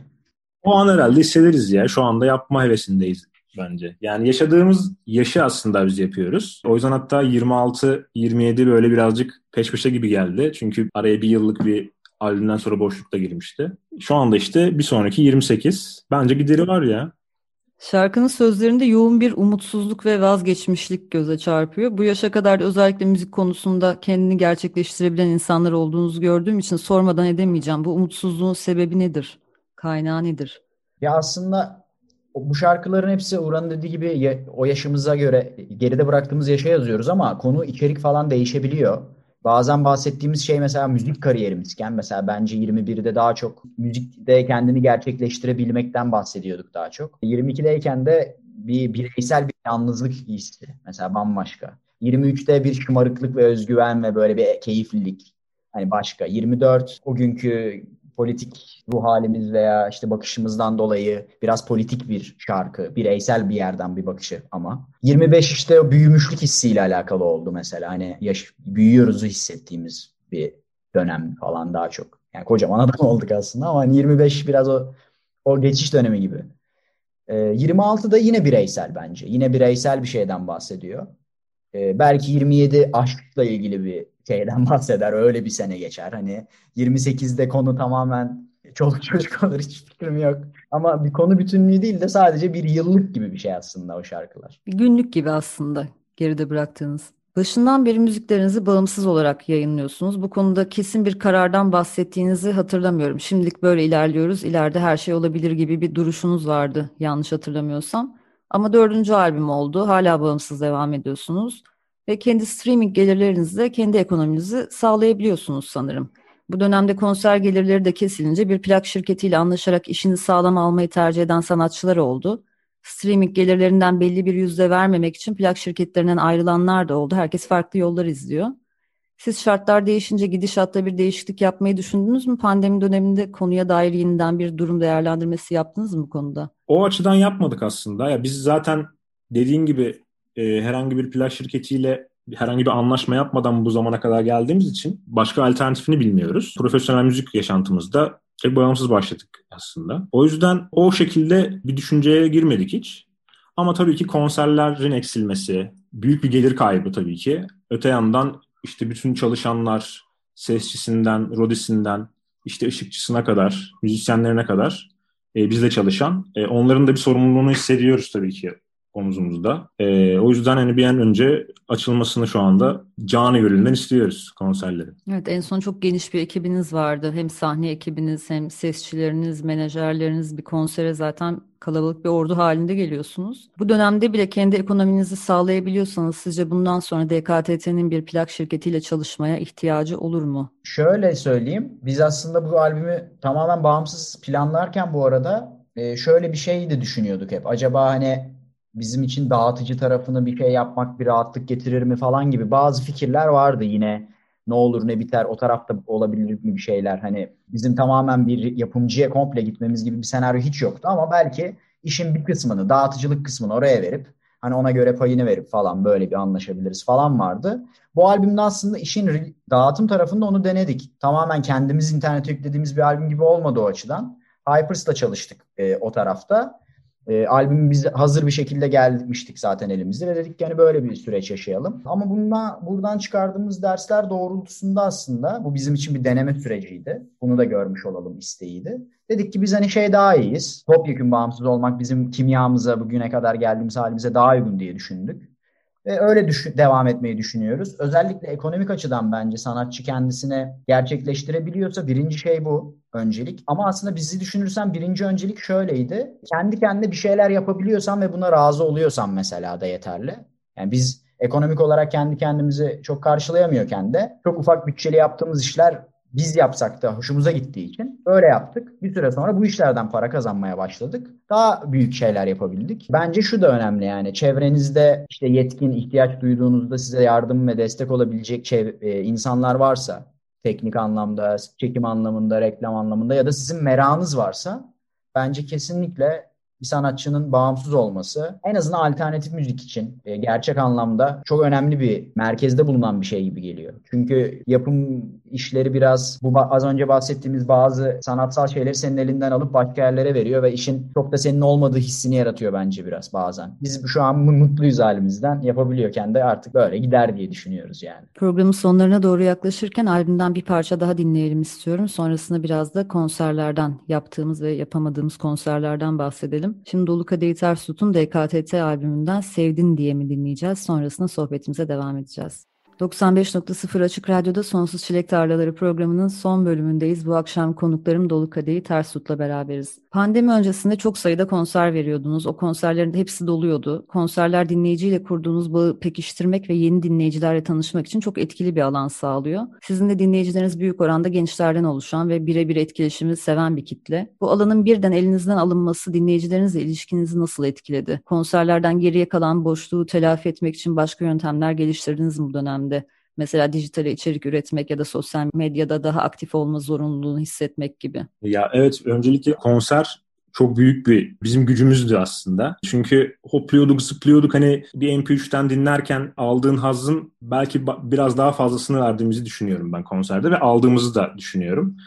[SPEAKER 2] O an herhalde hissederiz ya. Şu anda yapma hevesindeyiz bence. Yani yaşadığımız yaşı aslında biz yapıyoruz. O yüzden hatta 26-27 böyle birazcık peş peşe gibi geldi. Çünkü araya bir yıllık bir albümden sonra boşlukta girmişti. Şu anda işte bir sonraki 28. Bence gideri var ya.
[SPEAKER 1] Şarkının sözlerinde yoğun bir umutsuzluk ve vazgeçmişlik göze çarpıyor. Bu yaşa kadar özellikle müzik konusunda kendini gerçekleştirebilen insanlar olduğunuzu gördüğüm için sormadan edemeyeceğim. Bu umutsuzluğun sebebi nedir? Kaynağı nedir?
[SPEAKER 3] Ya aslında bu şarkıların hepsi Uğran'ın dediği gibi o yaşımıza göre geride bıraktığımız yaşa yazıyoruz ama konu içerik falan değişebiliyor. Bazen bahsettiğimiz şey mesela müzik kariyerimizken mesela bence 21'de daha çok müzikte kendini gerçekleştirebilmekten bahsediyorduk daha çok. 22'deyken de bir bireysel bir yalnızlık hissi mesela bambaşka. 23'te bir şımarıklık ve özgüven ve böyle bir keyiflilik. Hani başka. 24 o günkü politik ruh halimiz veya işte bakışımızdan dolayı biraz politik bir şarkı, bireysel bir yerden bir bakışı ama. 25 işte büyümüşlük hissiyle alakalı oldu mesela. Hani yaş, büyüyoruzu hissettiğimiz bir dönem falan daha çok. Yani kocaman adam olduk aslında ama hani 25 biraz o o geçiş dönemi gibi. Ee, 26 da yine bireysel bence. Yine bireysel bir şeyden bahsediyor. Ee, belki 27 aşkla ilgili bir şeyden bahseder. Öyle bir sene geçer. Hani 28'de konu tamamen çoluk çocuk olur hiç fikrim yok. Ama bir konu bütünlüğü değil de sadece bir yıllık gibi bir şey aslında o şarkılar.
[SPEAKER 1] Bir günlük gibi aslında geride bıraktığınız. Başından beri müziklerinizi bağımsız olarak yayınlıyorsunuz. Bu konuda kesin bir karardan bahsettiğinizi hatırlamıyorum. Şimdilik böyle ilerliyoruz, ileride her şey olabilir gibi bir duruşunuz vardı yanlış hatırlamıyorsam. Ama dördüncü albüm oldu, hala bağımsız devam ediyorsunuz ve kendi streaming gelirlerinizle kendi ekonominizi sağlayabiliyorsunuz sanırım. Bu dönemde konser gelirleri de kesilince bir plak şirketiyle anlaşarak işini sağlam almayı tercih eden sanatçılar oldu. Streaming gelirlerinden belli bir yüzde vermemek için plak şirketlerinden ayrılanlar da oldu. Herkes farklı yollar izliyor. Siz şartlar değişince gidişatta bir değişiklik yapmayı düşündünüz mü? Pandemi döneminde konuya dair yeniden bir durum değerlendirmesi yaptınız mı bu konuda?
[SPEAKER 2] O açıdan yapmadık aslında. Ya biz zaten dediğin gibi e, herhangi bir plaj şirketiyle herhangi bir anlaşma yapmadan bu zamana kadar geldiğimiz için başka alternatifini bilmiyoruz. Profesyonel müzik yaşantımızda tek bağımsız başladık aslında. O yüzden o şekilde bir düşünceye girmedik hiç. Ama tabii ki konserlerin eksilmesi, büyük bir gelir kaybı tabii ki. Öte yandan işte bütün çalışanlar, sesçisinden, rodisinden, işte ışıkçısına kadar, müzisyenlerine kadar e, bizle çalışan. E, onların da bir sorumluluğunu hissediyoruz tabii ki omuzumuzda. E, o yüzden hani bir an önce açılmasını şu anda canı gönülden istiyoruz konserleri.
[SPEAKER 1] Evet en son çok geniş bir ekibiniz vardı. Hem sahne ekibiniz hem sesçileriniz, menajerleriniz bir konsere zaten kalabalık bir ordu halinde geliyorsunuz. Bu dönemde bile kendi ekonominizi sağlayabiliyorsanız sizce bundan sonra DKTT'nin bir plak şirketiyle çalışmaya ihtiyacı olur mu?
[SPEAKER 3] Şöyle söyleyeyim. Biz aslında bu albümü tamamen bağımsız planlarken bu arada e, şöyle bir şey de düşünüyorduk hep. Acaba hani bizim için dağıtıcı tarafını bir şey yapmak bir rahatlık getirir mi falan gibi bazı fikirler vardı yine ne olur ne biter o tarafta olabilir mi bir şeyler hani bizim tamamen bir yapımcıya komple gitmemiz gibi bir senaryo hiç yoktu ama belki işin bir kısmını dağıtıcılık kısmını oraya verip hani ona göre payını verip falan böyle bir anlaşabiliriz falan vardı. Bu albümde aslında işin dağıtım tarafında onu denedik. Tamamen kendimiz internete yüklediğimiz bir albüm gibi olmadı o açıdan. Hypers'la çalıştık e, o tarafta. E, albüm biz hazır bir şekilde gelmiştik zaten elimizde ve dedik yani böyle bir süreç yaşayalım. Ama bununla buradan çıkardığımız dersler doğrultusunda aslında bu bizim için bir deneme süreciydi. Bunu da görmüş olalım isteğiydi. Dedik ki biz hani şey daha iyiyiz. Topyekun bağımsız olmak bizim kimyamıza bugüne kadar geldiğimiz halimize daha uygun diye düşündük. Ve öyle düşün, devam etmeyi düşünüyoruz. Özellikle ekonomik açıdan bence sanatçı kendisine gerçekleştirebiliyorsa birinci şey bu öncelik. Ama aslında bizi düşünürsen birinci öncelik şöyleydi. Kendi kendine bir şeyler yapabiliyorsan ve buna razı oluyorsan mesela da yeterli. Yani biz ekonomik olarak kendi kendimizi çok karşılayamıyorken de çok ufak bütçeli yaptığımız işler biz yapsak da hoşumuza gittiği için öyle yaptık. Bir süre sonra bu işlerden para kazanmaya başladık. Daha büyük şeyler yapabildik. Bence şu da önemli yani çevrenizde işte yetkin ihtiyaç duyduğunuzda size yardım ve destek olabilecek çev- e, insanlar varsa teknik anlamda, çekim anlamında, reklam anlamında ya da sizin merakınız varsa bence kesinlikle bir sanatçının bağımsız olması en azından alternatif müzik için e, gerçek anlamda çok önemli bir merkezde bulunan bir şey gibi geliyor. Çünkü yapım işleri biraz bu az önce bahsettiğimiz bazı sanatsal şeyleri senin elinden alıp başka yerlere veriyor ve işin çok da senin olmadığı hissini yaratıyor bence biraz bazen. Biz şu an mutluyuz halimizden yapabiliyorken de artık böyle gider diye düşünüyoruz yani.
[SPEAKER 1] Programın sonlarına doğru yaklaşırken albümden bir parça daha dinleyelim istiyorum. Sonrasında biraz da konserlerden yaptığımız ve yapamadığımız konserlerden bahsedelim. Şimdi Dolu Kadehi Ters Tut'un DKTT albümünden Sevdin diye mi dinleyeceğiz? Sonrasında sohbetimize devam edeceğiz. 95.0 Açık Radyo'da Sonsuz Çilek Tarlaları programının son bölümündeyiz. Bu akşam konuklarım Dolu Kadehi Ters Tut'la beraberiz. Pandemi öncesinde çok sayıda konser veriyordunuz. O konserlerin hepsi doluyordu. Konserler dinleyiciyle kurduğunuz bağı pekiştirmek ve yeni dinleyicilerle tanışmak için çok etkili bir alan sağlıyor. Sizin de dinleyicileriniz büyük oranda gençlerden oluşan ve birebir etkileşimi seven bir kitle. Bu alanın birden elinizden alınması dinleyicilerinizle ilişkinizi nasıl etkiledi? Konserlerden geriye kalan boşluğu telafi etmek için başka yöntemler geliştirdiniz mi bu dönemde? Mesela dijitale içerik üretmek ya da sosyal medyada daha aktif olma zorunluluğunu hissetmek gibi.
[SPEAKER 2] Ya evet öncelikle konser çok büyük bir bizim gücümüzdü aslında. Çünkü hopluyorduk, zıplıyorduk. Hani bir MP3'ten dinlerken aldığın hazın belki biraz daha fazlasını verdiğimizi düşünüyorum ben konserde ve aldığımızı da düşünüyorum.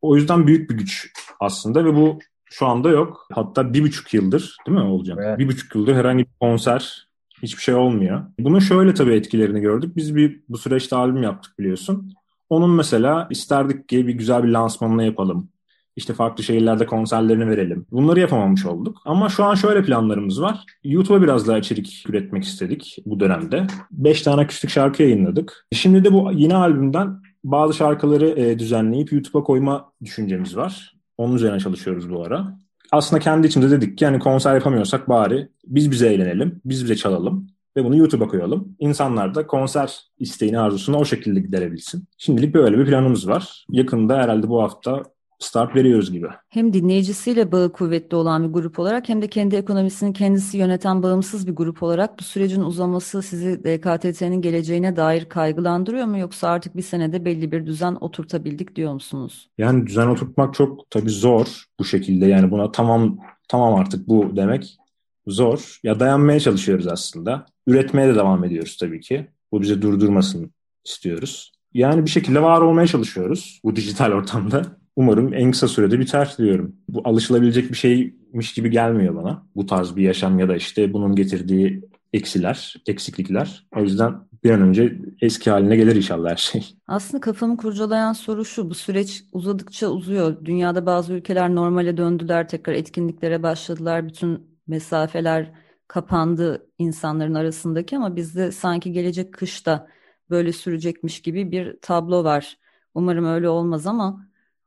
[SPEAKER 2] O yüzden büyük bir güç aslında ve bu şu anda yok. Hatta bir buçuk yıldır değil mi olacak? Evet. Bir buçuk yıldır herhangi bir konser Hiçbir şey olmuyor. Bunun şöyle tabii etkilerini gördük. Biz bir bu süreçte albüm yaptık biliyorsun. Onun mesela isterdik ki bir güzel bir lansmanını yapalım. İşte farklı şehirlerde konserlerini verelim. Bunları yapamamış olduk. Ama şu an şöyle planlarımız var. YouTube'a biraz daha içerik üretmek istedik bu dönemde. Beş tane küçük şarkı yayınladık. Şimdi de bu yeni albümden bazı şarkıları e, düzenleyip YouTube'a koyma düşüncemiz var. Onun üzerine çalışıyoruz bu ara aslında kendi içimde dedik ki yani konser yapamıyorsak bari biz bize eğlenelim, biz bize çalalım ve bunu YouTube'a koyalım. İnsanlar da konser isteğini, arzusunu o şekilde giderebilsin. Şimdilik böyle bir planımız var. Yakında herhalde bu hafta start veriyoruz gibi.
[SPEAKER 1] Hem dinleyicisiyle bağı kuvvetli olan bir grup olarak hem de kendi ekonomisini kendisi yöneten bağımsız bir grup olarak bu sürecin uzaması sizi DKTT'nin geleceğine dair kaygılandırıyor mu yoksa artık bir senede belli bir düzen oturtabildik diyor musunuz?
[SPEAKER 2] Yani düzen oturtmak çok tabii zor bu şekilde yani buna tamam tamam artık bu demek zor. Ya dayanmaya çalışıyoruz aslında. Üretmeye de devam ediyoruz tabii ki. Bu bize durdurmasın istiyoruz. Yani bir şekilde var olmaya çalışıyoruz bu dijital ortamda umarım en kısa sürede biter diyorum. Bu alışılabilecek bir şeymiş gibi gelmiyor bana. Bu tarz bir yaşam ya da işte bunun getirdiği eksiler, eksiklikler. O yüzden bir an önce eski haline gelir inşallah her şey.
[SPEAKER 1] Aslında kafamı kurcalayan soru şu, bu süreç uzadıkça uzuyor. Dünyada bazı ülkeler normale döndüler, tekrar etkinliklere başladılar, bütün mesafeler kapandı insanların arasındaki ama bizde sanki gelecek kışta böyle sürecekmiş gibi bir tablo var. Umarım öyle olmaz ama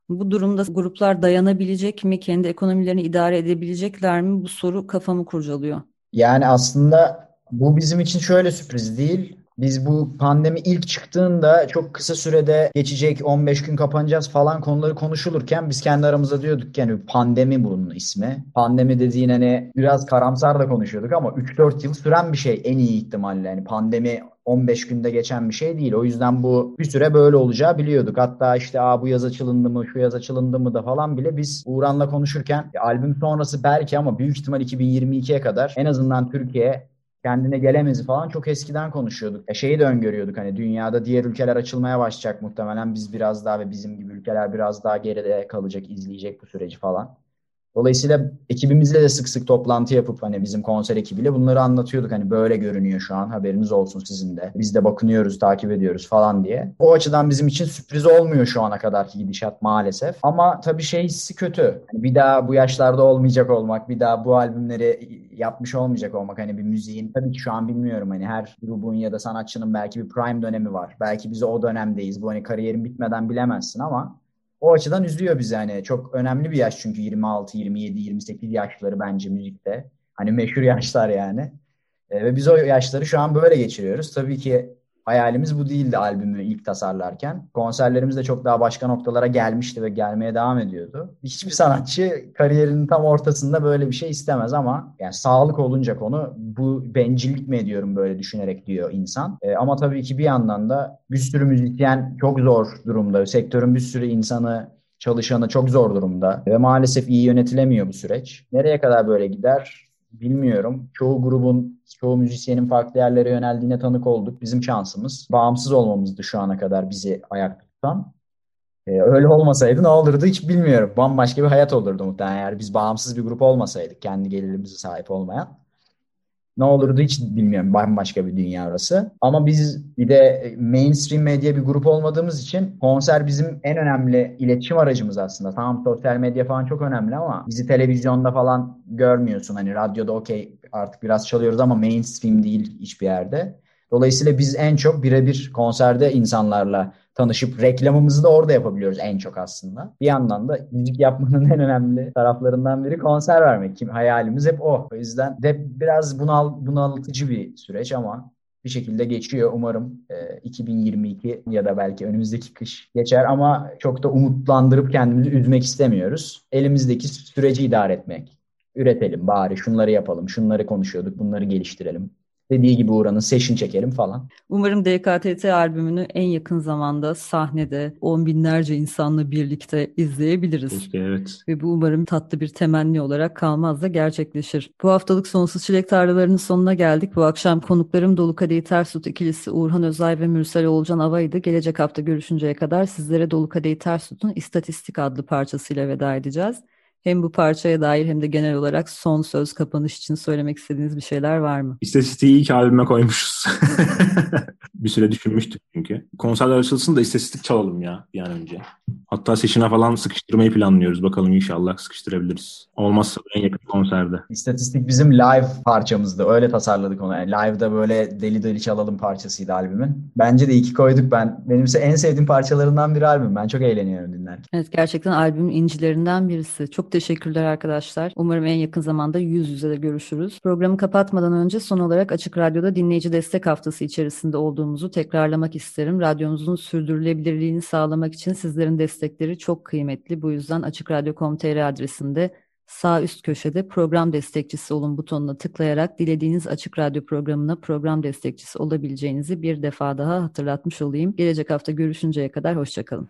[SPEAKER 1] bu durumda gruplar dayanabilecek mi, kendi ekonomilerini idare edebilecekler mi? Bu soru kafamı kurcalıyor.
[SPEAKER 3] Yani aslında bu bizim için şöyle sürpriz değil. Biz bu pandemi ilk çıktığında çok kısa sürede geçecek 15 gün kapanacağız falan konuları konuşulurken biz kendi aramızda diyorduk yani pandemi bunun ismi. Pandemi dediğin hani biraz karamsar da konuşuyorduk ama 3-4 yıl süren bir şey en iyi ihtimalle. Yani pandemi 15 günde geçen bir şey değil. O yüzden bu bir süre böyle olacağı biliyorduk. Hatta işte Aa, bu yaz açılındı mı, şu yaz açılındı mı da falan bile biz Uğran'la konuşurken albüm sonrası belki ama büyük ihtimal 2022'ye kadar en azından Türkiye kendine gelemezi falan çok eskiden konuşuyorduk. E şeyi de öngörüyorduk hani dünyada diğer ülkeler açılmaya başlayacak muhtemelen biz biraz daha ve bizim gibi ülkeler biraz daha geride kalacak, izleyecek bu süreci falan. Dolayısıyla ekibimizle de sık sık toplantı yapıp hani bizim konser ekibiyle bunları anlatıyorduk. Hani böyle görünüyor şu an haberiniz olsun sizin de. Biz de bakınıyoruz, takip ediyoruz falan diye. O açıdan bizim için sürpriz olmuyor şu ana kadarki gidişat maalesef. Ama tabii şey hissi kötü. Hani bir daha bu yaşlarda olmayacak olmak, bir daha bu albümleri yapmış olmayacak olmak hani bir müziğin tabii ki şu an bilmiyorum hani her grubun ya da sanatçının belki bir prime dönemi var. Belki biz o dönemdeyiz. Bu hani kariyerin bitmeden bilemezsin ama o açıdan üzüyor bizi hani. Çok önemli bir yaş çünkü 26, 27, 28 yaşları bence müzikte. Hani meşhur yaşlar yani. E, ve biz o yaşları şu an böyle geçiriyoruz. Tabii ki hayalimiz bu değildi albümü ilk tasarlarken. Konserlerimiz de çok daha başka noktalara gelmişti ve gelmeye devam ediyordu. Hiçbir sanatçı kariyerinin tam ortasında böyle bir şey istemez ama yani sağlık olunca konu bu bencillik mi ediyorum böyle düşünerek diyor insan. E, ama tabii ki bir yandan da bir sürü müzisyen çok zor durumda. Sektörün bir sürü insanı çalışanı çok zor durumda ve maalesef iyi yönetilemiyor bu süreç. Nereye kadar böyle gider bilmiyorum. Çoğu grubun, çoğu müzisyenin farklı yerlere yöneldiğine tanık olduk. Bizim şansımız bağımsız olmamızdı şu ana kadar bizi ayakta tutan. Ee, öyle olmasaydı ne olurdu hiç bilmiyorum. Bambaşka bir hayat olurdu muhtemelen eğer biz bağımsız bir grup olmasaydık kendi gelirimize sahip olmayan ne olurdu hiç bilmiyorum. Bambaşka bir dünya orası. Ama biz bir de mainstream medya bir grup olmadığımız için konser bizim en önemli iletişim aracımız aslında. Tamam sosyal medya falan çok önemli ama bizi televizyonda falan görmüyorsun. Hani radyoda okey artık biraz çalıyoruz ama mainstream değil hiçbir yerde. Dolayısıyla biz en çok birebir konserde insanlarla tanışıp reklamımızı da orada yapabiliyoruz en çok aslında. Bir yandan da müzik yapmanın en önemli taraflarından biri konser vermek. Kim hayalimiz hep o. O yüzden de biraz bunal bunaltıcı bir süreç ama bir şekilde geçiyor. Umarım e, 2022 ya da belki önümüzdeki kış geçer ama çok da umutlandırıp kendimizi üzmek istemiyoruz. Elimizdeki süreci idare etmek. Üretelim bari şunları yapalım, şunları konuşuyorduk, bunları geliştirelim. Dediği gibi Uğran'ın session çekelim falan.
[SPEAKER 1] Umarım DKTT albümünü en yakın zamanda sahnede on binlerce insanla birlikte izleyebiliriz.
[SPEAKER 2] Keşke evet.
[SPEAKER 1] Ve bu umarım tatlı bir temenni olarak kalmaz da gerçekleşir. Bu haftalık Sonsuz Çilek Tarlalarının sonuna geldik. Bu akşam konuklarım Dolu Kadehi Ters Tut ikilisi Uğurhan Özay ve Mürsel Oğulcan Ava'ydı. Gelecek hafta görüşünceye kadar sizlere Dolu Kadehi Ters Tut'un İstatistik adlı parçasıyla veda edeceğiz. Hem bu parçaya dair hem de genel olarak son söz kapanış için söylemek istediğiniz bir şeyler var mı?
[SPEAKER 2] İstatistiği ilk albüme koymuşuz. bir süre düşünmüştük çünkü. Konserler açılsın da istatistik çalalım ya bir an önce. Hatta seçine falan sıkıştırmayı planlıyoruz. Bakalım inşallah sıkıştırabiliriz. Olmazsa en yakın konserde.
[SPEAKER 3] İstatistik bizim live parçamızdı. Öyle tasarladık onu. Yani live'da böyle deli deli çalalım parçasıydı albümün. Bence de iyi ki koyduk. Ben benimse en sevdiğim parçalarından biri albüm. Ben çok eğleniyorum dinlerken.
[SPEAKER 1] Evet gerçekten albümün incilerinden birisi. Çok teşekkürler arkadaşlar. Umarım en yakın zamanda yüz yüze de görüşürüz. Programı kapatmadan önce son olarak Açık Radyo'da dinleyici destek haftası içerisinde olduğumuzu tekrarlamak isterim. Radyomuzun sürdürülebilirliğini sağlamak için sizlerin destekleri çok kıymetli. Bu yüzden açıkradyo.com.tr adresinde sağ üst köşede program destekçisi olun butonuna tıklayarak dilediğiniz Açık Radyo programına program destekçisi olabileceğinizi bir defa daha hatırlatmış olayım. Gelecek hafta görüşünceye kadar hoşçakalın.